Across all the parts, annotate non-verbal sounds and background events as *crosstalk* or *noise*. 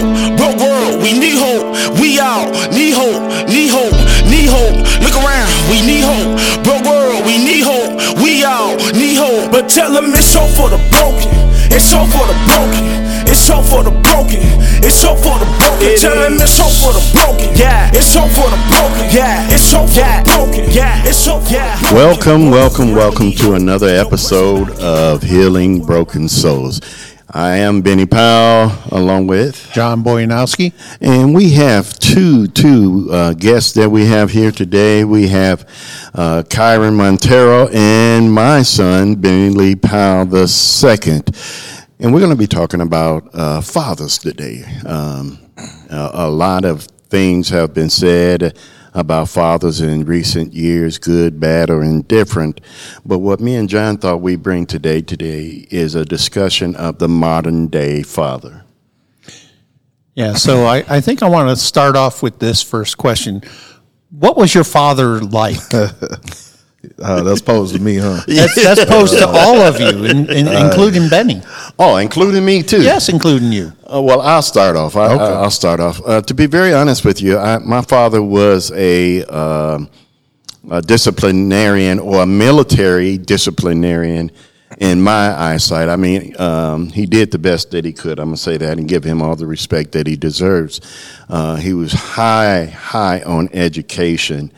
hope, but world, we need hope. We out, need hope, need hope, need hope. Look around, we need hope, but world, we need hope. We out, need hope. But tell them it's hope for the broken, it's hope for the broken, it's hope for the broken, it's hope for the broken. Tell them it's hope for the broken, yeah. It's hope for the broken, yeah. It's hope for the broken, yeah. It's hope, yeah. Welcome, welcome, welcome to another episode of Healing Broken Souls. I am Benny Powell, along with, John Boyanowski. and we have two two uh, guests that we have here today. We have uh, Kyren Monteiro and my son Benny Lee Powell the second, and we're going to be talking about uh, fathers today. Um, a, a lot of things have been said about fathers in recent years, good, bad, or indifferent. But what me and John thought we bring today today is a discussion of the modern day father. Yeah, so I, I think I want to start off with this first question. What was your father like? *laughs* Uh, that's posed to me, huh? *laughs* That's, that's posed to all of you, in, in, including Benny. Oh, including me too. Yes, including you. Uh, well, I'll start off. I, Okay. I, will start off. Uh, to be very honest with you, I, my father was a, um a disciplinarian or a military disciplinarian in my eyesight. I mean, um, he did the best that he could. I'm gonna say that and give him all the respect that he deserves. Uh, he was high, high on education.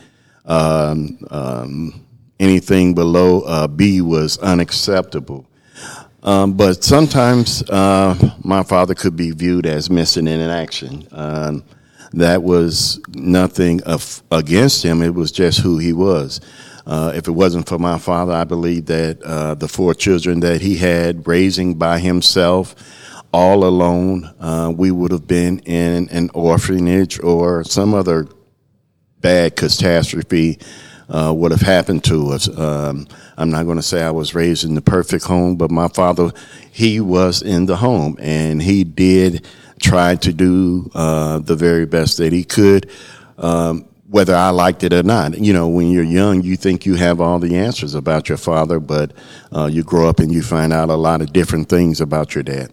Um, um, anything below uh, B was unacceptable. Um, but sometimes uh, my father could be viewed as missing in action. Um, that was nothing of, against him, it was just who he was. Uh, if it wasn't for my father, I believe that uh, the four children that he had raising by himself, all alone, uh, we would have been in an orphanage or some other bad catastrophe uh, would have happened to us. Um, I'm not going to say I was raised in the perfect home, but my father, he was in the home, and he did try to do uh, the very best that he could. Um, whether I liked it or not, you know, when you're young, you think you have all the answers about your father, but uh, you grow up and you find out a lot of different things about your dad.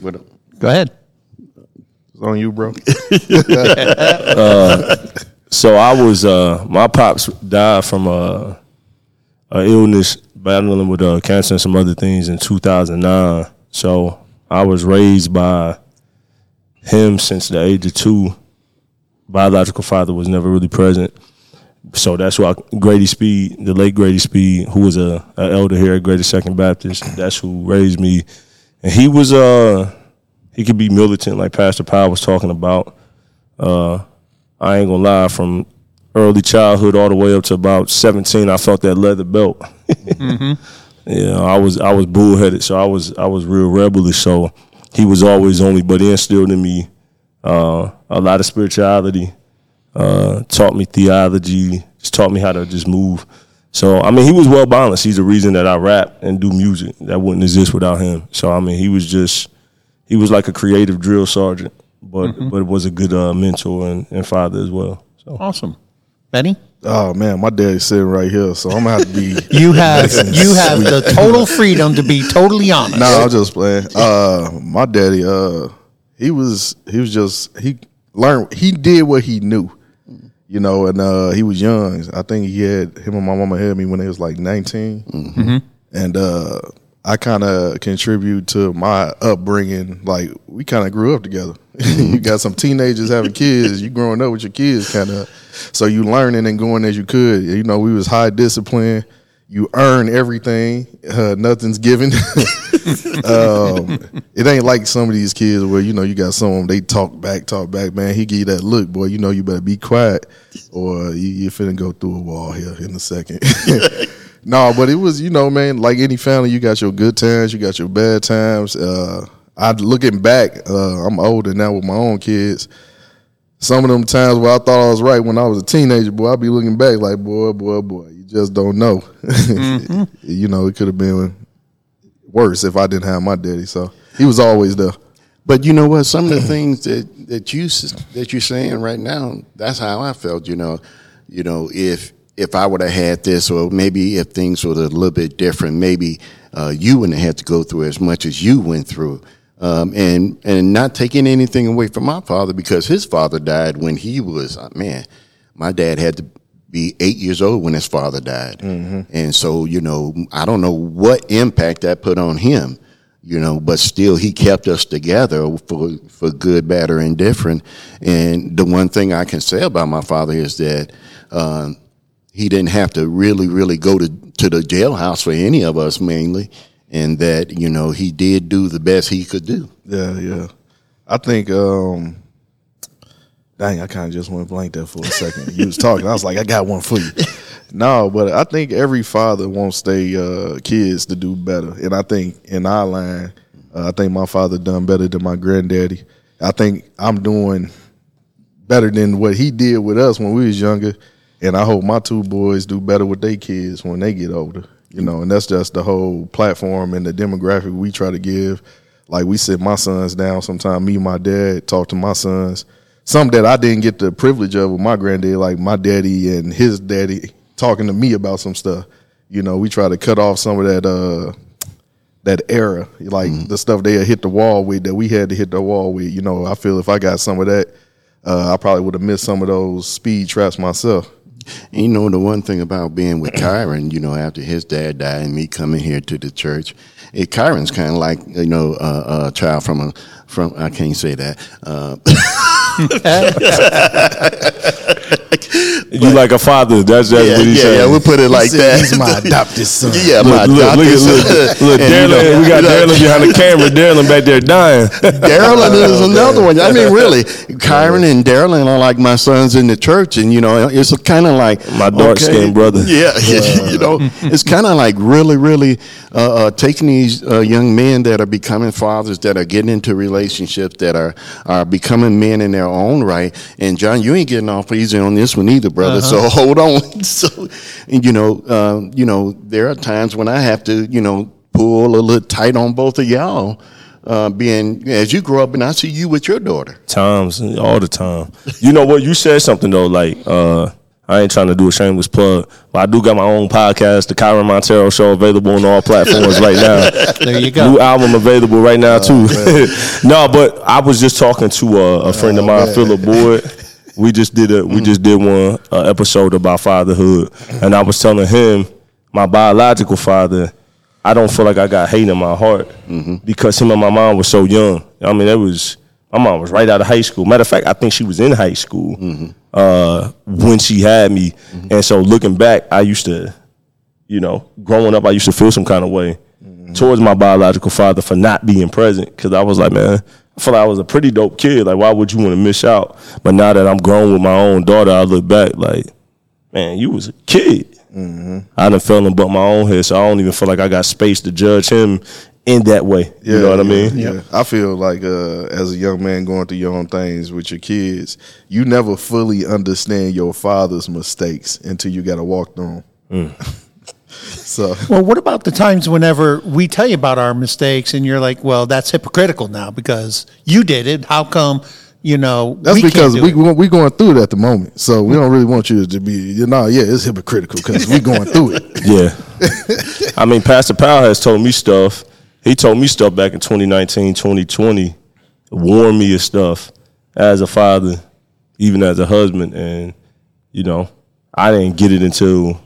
What, Go ahead. It's on you, bro. *laughs* *laughs* So I was uh my pops died from a, a illness battling with uh, cancer and some other things in 2009. So I was raised by him since the age of two. Biological father was never really present. So that's why Grady Speed, the late Grady Speed, who was a, a elder here at Grady Second Baptist, that's who raised me. And he was uh he could be militant like Pastor Powell was talking about. Uh I ain't gonna lie, from early childhood all the way up to about seventeen, I felt that leather belt. *laughs* Yeah, I was I was bullheaded, so I was I was real rebellious. So he was always only, but he instilled in me uh, a lot of spirituality, uh, taught me theology, just taught me how to just move. So I mean, he was well balanced. He's the reason that I rap and do music. That wouldn't exist without him. So I mean, he was just he was like a creative drill sergeant, but but was a good uh, mentor and, and father as well. So Awesome. Benny? Oh man, my daddy's sitting right here, so I'm gonna have to be. *laughs* You have you have the total freedom to be totally honest. no, I'm just playing. Uh, my daddy, uh, he was he was just he learned he did what he knew, you know, and uh, he was young. I think he had him and my mama had me when they was like 19, and uh, I kind of contribute to my upbringing. Like we kind of grew up together. *laughs* you got some teenagers having kids. You growing up with your kids, kind of. So you learning and going as you could. You know, we was high discipline. You earn everything. Uh, nothing's given. *laughs* um, it ain't like some of these kids where you know you got some of them they talk back, talk back. Man, he give you that look, boy. You know you better be quiet, or you, you finna go through a wall here in a second. *laughs* no, but it was you know, man. Like any family, you got your good times, you got your bad times. Uh, I looking back, uh, I'm older now with my own kids. Some of them times where I thought I was right when I was a teenager, boy, I'd be looking back like, boy, boy, boy, you just don't know. *laughs* you know, it could have been worse if I didn't have my daddy. So he was always there. But you know what? Some of the things that, that you that you're saying right now, that's how I felt. You know, you know, if if I would have had this, or maybe if things were a little bit different, maybe uh, you wouldn't have had to go through as much as you went through. Um, and and not taking anything away from my father because his father died when he was uh, man. My dad had to be eight years old when his father died, and so you know I don't know what impact that put on him, you know, but still he kept us together for for good, bad, or indifferent. And the one thing I can say about my father is that. Uh, he didn't have to really, really go to, to the jailhouse for any of us mainly. And that, you know, he did do the best he could do. Yeah, yeah. I think um dang, I kinda just went blank there for a second. you was talking. I was like, I got one for you. *laughs* no, but I think every father wants their uh, kids to do better. And I think in our line, uh, I think my father done better than my granddaddy. I think I'm doing better than what he did with us when we was younger. And I hope my two boys do better with their kids when they get older. You know, and that's just the whole platform and the demographic we try to give. Like we sit my sons down sometime, me and my dad talk to my sons. Some that I didn't get the privilege of with my granddad, like my daddy and his daddy talking to me about some stuff. You know, we try to cut off some of that uh that era, like the stuff they had hit the wall with that we had to hit the wall with. You know, I feel if I got some of that, uh, I probably would have missed some of those speed traps myself. You know, the one thing about being with Kyren, you know, after his dad died and me coming here to the church, it, Kyren's kind of like, you know, uh, a child from a, from, I can't say that. Uh, *laughs* *laughs* *laughs* You like a father. That's that's yeah, what he yeah, said. yeah, we'll put it like that. He's my adopted son. *laughs* Yeah, my Look, look, look, adopted look, son. look, look, And, you know, we got you know, Derralyn behind the *laughs* camera. Derralyn back there dying. Derralyn is another one. I mean, really, Kyren and Derralyn are like my sons in the church, and you know, it's kind of like My dark-skinned brother. Yeah, you know, it's kind of like really, really uh, uh, taking these uh, young men that are becoming fathers, that are getting into relationships, that are are becoming men in their own right. And John, you ain't getting off easy on this one either, brother. So hold on. *laughs* So, you know, um, you know, there are times when I have to, you know, pull a little tight on both of y'all. Uh, being as you grow up, and I see you with your daughter. Times all the time. You know what? You said something though. Like uh, I ain't trying to do a shameless plug, but I do got my own podcast, the Kyren Monteiro Show, available on all platforms right now. *laughs* There you go. New album available right now too. *laughs* no, but I was just talking to a, a friend of mine, Philip Boyd. We just did a we mm. just did one uh, episode about fatherhood, and I was telling him my biological father. I don't feel like I got hate in my heart mm-hmm. because him and my mom were so young. I mean, it was my mom was right out of high school. Matter of fact, I think she was in high school mm-hmm. uh, when she had me, mm-hmm. and so looking back, I used to you know, growing up, I used to feel some kind of way towards my biological father for not being present. Because I was like, man, I feel like I was a pretty dope kid. Like, why would you want to miss out? But now that I'm grown with my own daughter, I look back like, man, you was a kid. I done fell in but my own head, so I don't even feel like I got space to judge him in that way. you know what I mean? Yeah. I feel like uh, as a young man going through your own things with your kids, you never fully understand your father's mistakes until you got to walk through them. So Well, what about the times whenever we tell you about our mistakes and you're like, well, that's hypocritical now because you did it. How come, you know, that's we can't because do we it? go- we going through it at the moment. So we don't really want you to be, you know, yeah, it's hypocritical because we going through it. *laughs* Yeah. I mean, Pastor Powell has told me stuff. He told me stuff back in 2019, 2020, warned me of stuff as a father, even as a husband. And, you know, I didn't get it until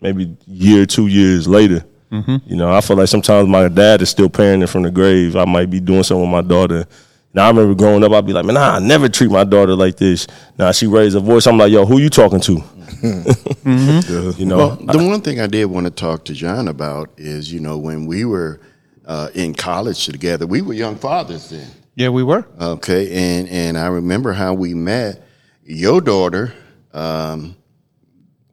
maybe a year, two years later. You know, I feel like sometimes my dad is still parenting from the grave. I might be doing something with my daughter. Now I remember growing up, I'd be like, man, nah, I never treat my daughter like this. Now she raised her voice. I'm like, yo, who you talking to? *laughs* You know, Well, the one thing I did want to talk to John about is, you know, when we were uh, in college together, we were young fathers then. Yeah, we were. Okay, and and I remember how we met. Your daughter um,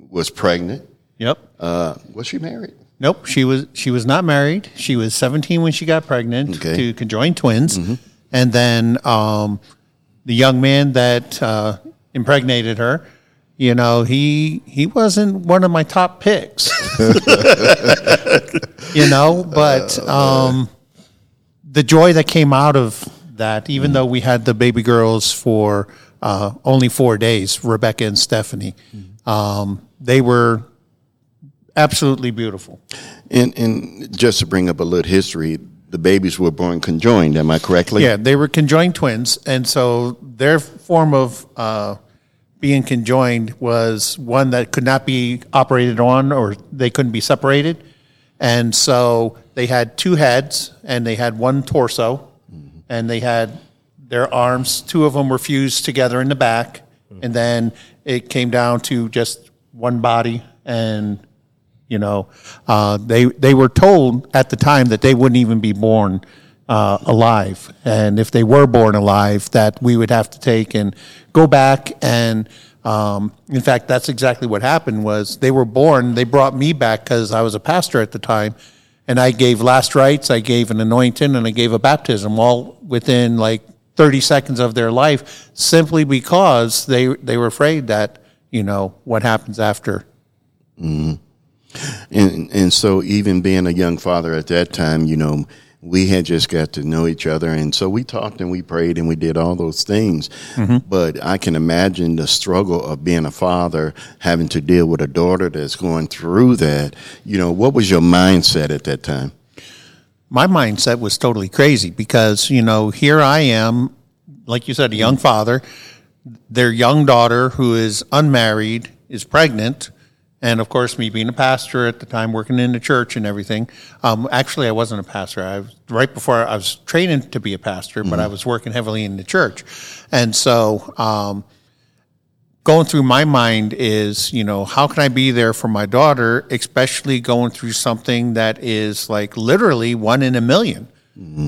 was pregnant. Yep. Uh, was she married? Nope. She was she was not married. She was 17 when she got pregnant Okay. to conjoined twins, and then um, the young man that uh, impregnated her, you know, he he wasn't one of my top picks. *laughs* you know, but um, the joy that came out of that, even though we had the baby girls for uh, only four days, Rebecca and Stephanie, um, they were absolutely beautiful. And and just to bring up a little history, the babies were born conjoined. Am I correctly? Yeah, they were conjoined twins, and so their form of uh, being conjoined was one that could not be operated on or they couldn't be separated. And so they had two heads and they had one torso and they had their arms, two of them were fused together in the back. And then it came down to just one body and you know, uh, they they were told at the time that they wouldn't even be born uh, alive, and if they were born alive, that we would have to take and go back and. Um, in fact, that's exactly what happened. Was they were born? They brought me back because I was a pastor at the time, and I gave last rites, I gave an anointing, and I gave a baptism, all within like 30 seconds of their life, simply because they they were afraid that you know what happens after And and so even being a young father at that time, you know, we had just got to know each other, and so we talked and we prayed and we did all those things. Mm-hmm. But I can imagine the struggle of being a father, having to deal with a daughter that's going through that. You know, what was your mindset at that time? my mindset was totally crazy because you know here I am, like you said, a young father. Their young daughter, who is unmarried, is pregnant, and of course, me being a pastor at the time, working in the church and everything. Um, actually, I wasn't a pastor. I was right before I was training to be a pastor, but I was working heavily in the church, and so. Um, going through my mind is, you know, how can I be there for my daughter, especially going through something that is like literally one in a 1000000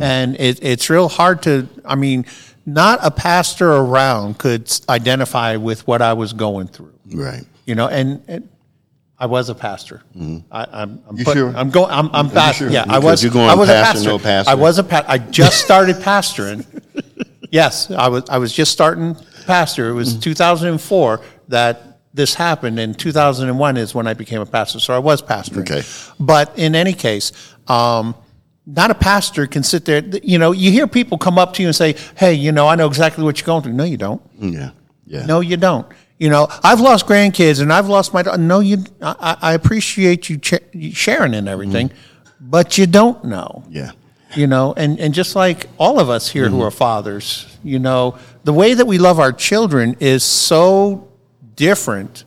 And it, it's real hard to, I mean, not a pastor around could identify with what I was going through, Right. you know, and, and I was a pastor. I, I'm, I'm, You put- sure? I'm going, I'm, I'm you sure? Yeah, I was, you're going I was pastor, a no pastor. pastor. I was a pa- I just *laughs* started pastoring. Yes, I was. I was just starting pastor. It was Mm-hmm. 2004 that this happened, and 2001 is when I became a pastor. So I was pastoring. Okay. But in any case, um, not a pastor can sit there. You know, you hear people come up to you and say, "Hey, you know, I know exactly what you're going through." No, you don't. Yeah. Yeah. No, you don't. You know, I've lost grandkids and I've lost my. No, you. I, I appreciate you ch- sharing and everything, mm-hmm. but you don't know Yeah. you know and, and just like all of us here who mm-hmm. are fathers you know the way that we love our children is so different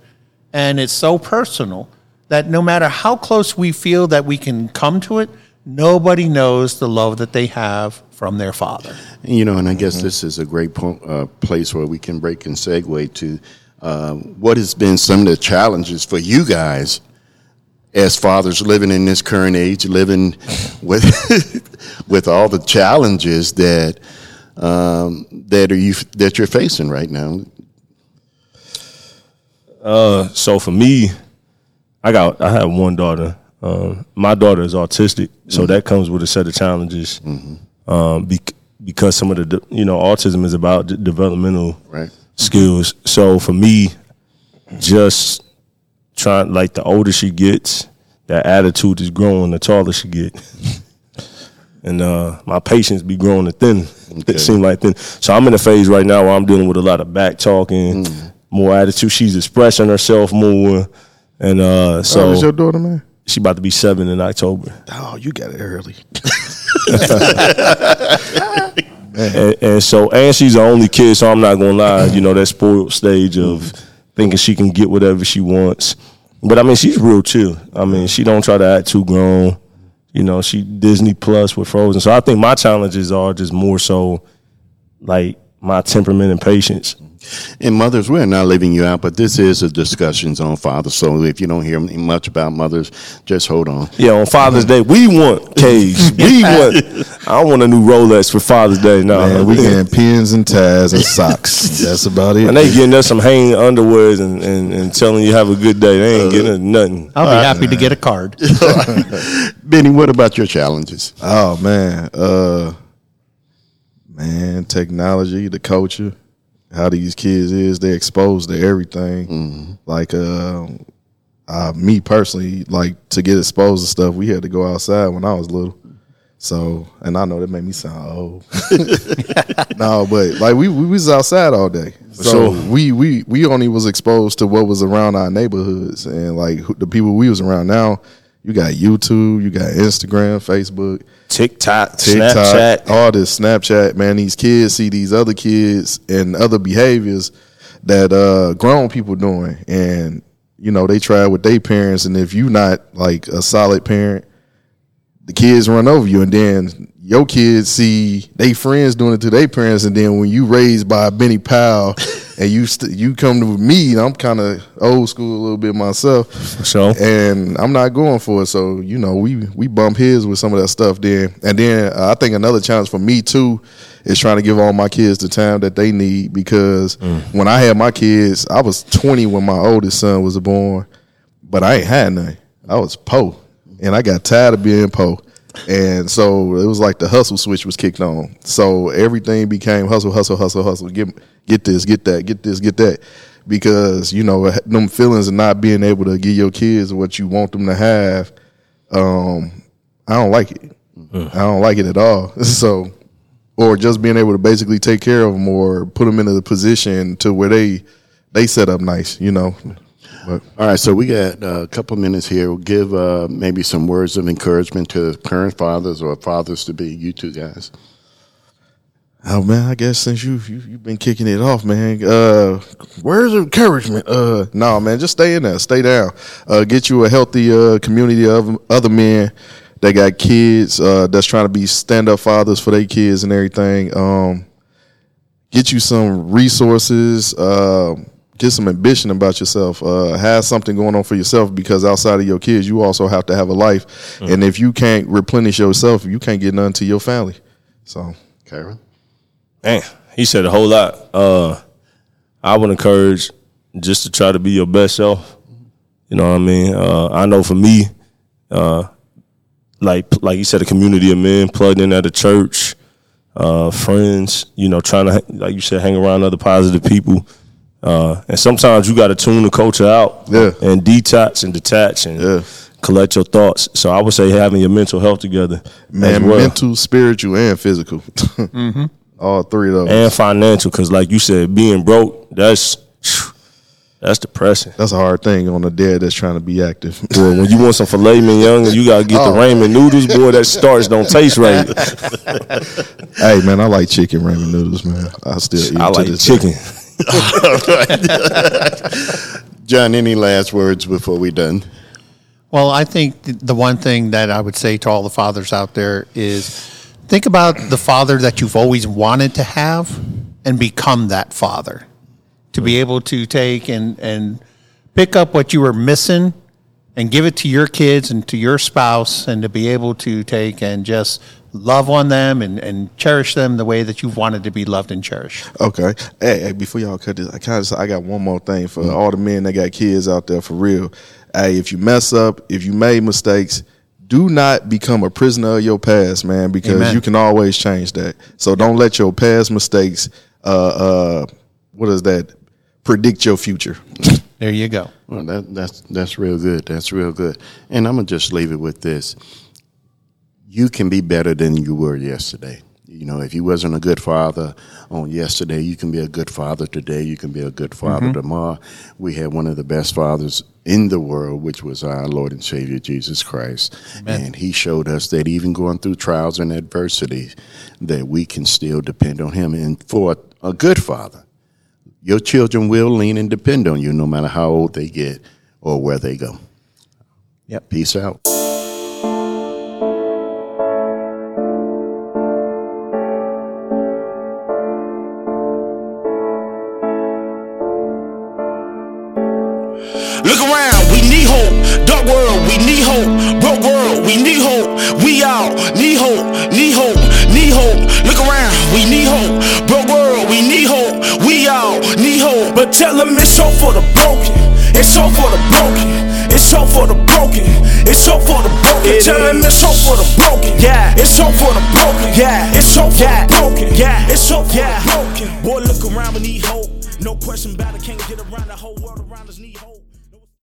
and it's so personal that no matter how close we feel that we can come to it nobody knows the love that they have from their father You know, and I guess mm-hmm. this is a great po- uh, place where we can break and segue to uh, what has been some of the challenges for you guys as fathers living in this current age, living *laughs* with with all the challenges that um, that are you that you're facing right now. So for me, I got I have one daughter. Um, my daughter is autistic, so that comes with a set of challenges. Um, bec- because some of the de- you know autism is about d- developmental Right. Skills. So for me, just trying like the older she gets, that attitude is growing. The taller she get, *laughs* and uh, my patience be growing to thin. Okay. It seems like thin. So I'm in a phase right now where I'm dealing with a lot of back talking, more attitude. She's expressing herself more, and uh, So, so is your daughter, man? she about to be seven in October. Oh, you got it early. *laughs* *laughs* and, and so and she's the only kid, so I'm not gonna lie, you know, that spoiled stage of thinking she can get whatever she wants. But I mean, she's real chill. I mean, she don't try to act too grown. You know, she Disney Plus with Frozen. So I think my challenges are just more so like my temperament and patience. And mothers, we're not leaving you out, but this is a discussions on fathers. So if you don't hear much about mothers, just hold on. Yeah, on Father's Day, we want K's. *laughs* We want. I want a new Rolex for Father's Day. No, Man, we getting pins and ties and socks. That's about it. And they getting us some hanging underwears and, and, and telling you have a good day. They ain't getting nothing. i'll be happy to get a card *laughs* Benny, what about your challenges? Oh man, uh, man, technology, the culture, how these kids is, they're exposed to everything. Like, uh, uh, me personally, like to get exposed to stuff, we had to go outside when I was little. So, and I know that made me sound old. *laughs* no, but like we, we was outside all day. So sure. we, we we only was exposed to what was around our neighborhoods and like the people we was around. Now you got YouTube, you got Instagram, Facebook. TikTok, TikTok, Snapchat. all this Snapchat, man. These kids see these other kids and other behaviors that uh, grown people doing, and you know they try with their parents, and if you not like a solid parent, the kids run over you, and then your kids see they friends doing it to their parents, and then when you raised by Benny Powell, *laughs* and you st- you come to me, I'm kind of old school a little bit myself, sure. and I'm not going for it. So you know, we we bump heads with some of that stuff then, and then uh, I think another challenge for me too is trying to give all my kids the time that they need because when I had my kids, I was 20 when my oldest son was born, but I ain't had none. I was po, and I got tired of being po. And so it was like the hustle switch was kicked on. So everything became hustle, hustle, hustle, hustle. Get get this, get that, get this, get that. Because you know them feelings of not being able to give your kids what you want them to have, um, I don't like it. I don't like it at all. *laughs* So, or just being able to basically take care of them or put them into the position to where they they set up nice. You know, but All right, so we got a couple minutes here. We'll give uh, maybe some words of encouragement to current fathers or fathers to be. You two guys. Oh man, I guess since you, you you've been kicking it off, man. Uh, where's the encouragement? Uh, no, man, just stay in there, stay down. Uh, get you a healthy uh, community of other men that got kids. Uh, that's trying to be stand up fathers for their kids and everything. Um, get you some resources. Uh, get some ambition about yourself. Uh, have something going on for yourself because outside of your kids, you also have to have a life. And if you can't replenish yourself, you can't get none to your family. So. Karen? Man, he said a whole lot. Uh, I would encourage just to try to be your best self. You know what I mean? Uh, I know for me, uh, like like you said, a community of men plugged in at a church, uh, friends. You know, trying to like you said, hang around other positive people. Uh, and sometimes you got to tune the culture out, Yeah. and detox and detach and Yeah. collect your thoughts. So I would say having your mental health together, man, well. mental, spiritual, and physical. *laughs* All three of those. and financial because like you said being broke that's that's depressing That's a hard thing on a dad that's trying to be active. *laughs* boy when you want some filet mignon and you gotta get Oh. the ramen noodles boy that starch don't taste right *laughs* hey, man, I like chicken ramen noodles, man. I still eat i to like *laughs* John, any last words before we're done? Well, I think the one thing that I would say to all the fathers out there is think about the father that you've always wanted to have and become that father. To be able to take and, and pick up what you were missing and give it to your kids and to your spouse and to be able to take and just love on them and, and cherish them the way that you've wanted to be loved and cherished. Okay. Hey, hey, before y'all cut this, I kind of I got one more thing for all the men that got kids out there for real. Hey, if you mess up, if you made mistakes, do not become a prisoner of your past, man, because Amen. you can always change that. So don't let your past mistakes uh uh what is that? Predict your future. *laughs* There you go. Well, that, that's that's real good. That's real good. And I'm gonna just leave it with this: you can be better than you were yesterday. You know, if you wasn't a good father on yesterday, you can be a good father today. You can be a good father mm-hmm. tomorrow. We had one of the best fathers in the world, which was our Lord and Savior Jesus Christ, and He showed us that even going through trials and adversity, that we can still depend on Him. And for a good father, your children will lean and depend on you no matter how old they get or where they go. Yep. Peace out. Look around, we need hope. Dark world, we need hope. Broke world, we need hope. We all need hope, need hope, need hope. Look around, we need hope. Broke world, we need hope. We all need hope. But tell them it's hope for the broken. It's hope for the broken. It's hope for the broken. It's hope for the broken. Tell them it's hope for the broken. Yeah. It's hope for the broken. Yeah. It's hope for the broken. Yeah. It's hope for the broken. Boy, look around, we need hope. No question about it, can't get around.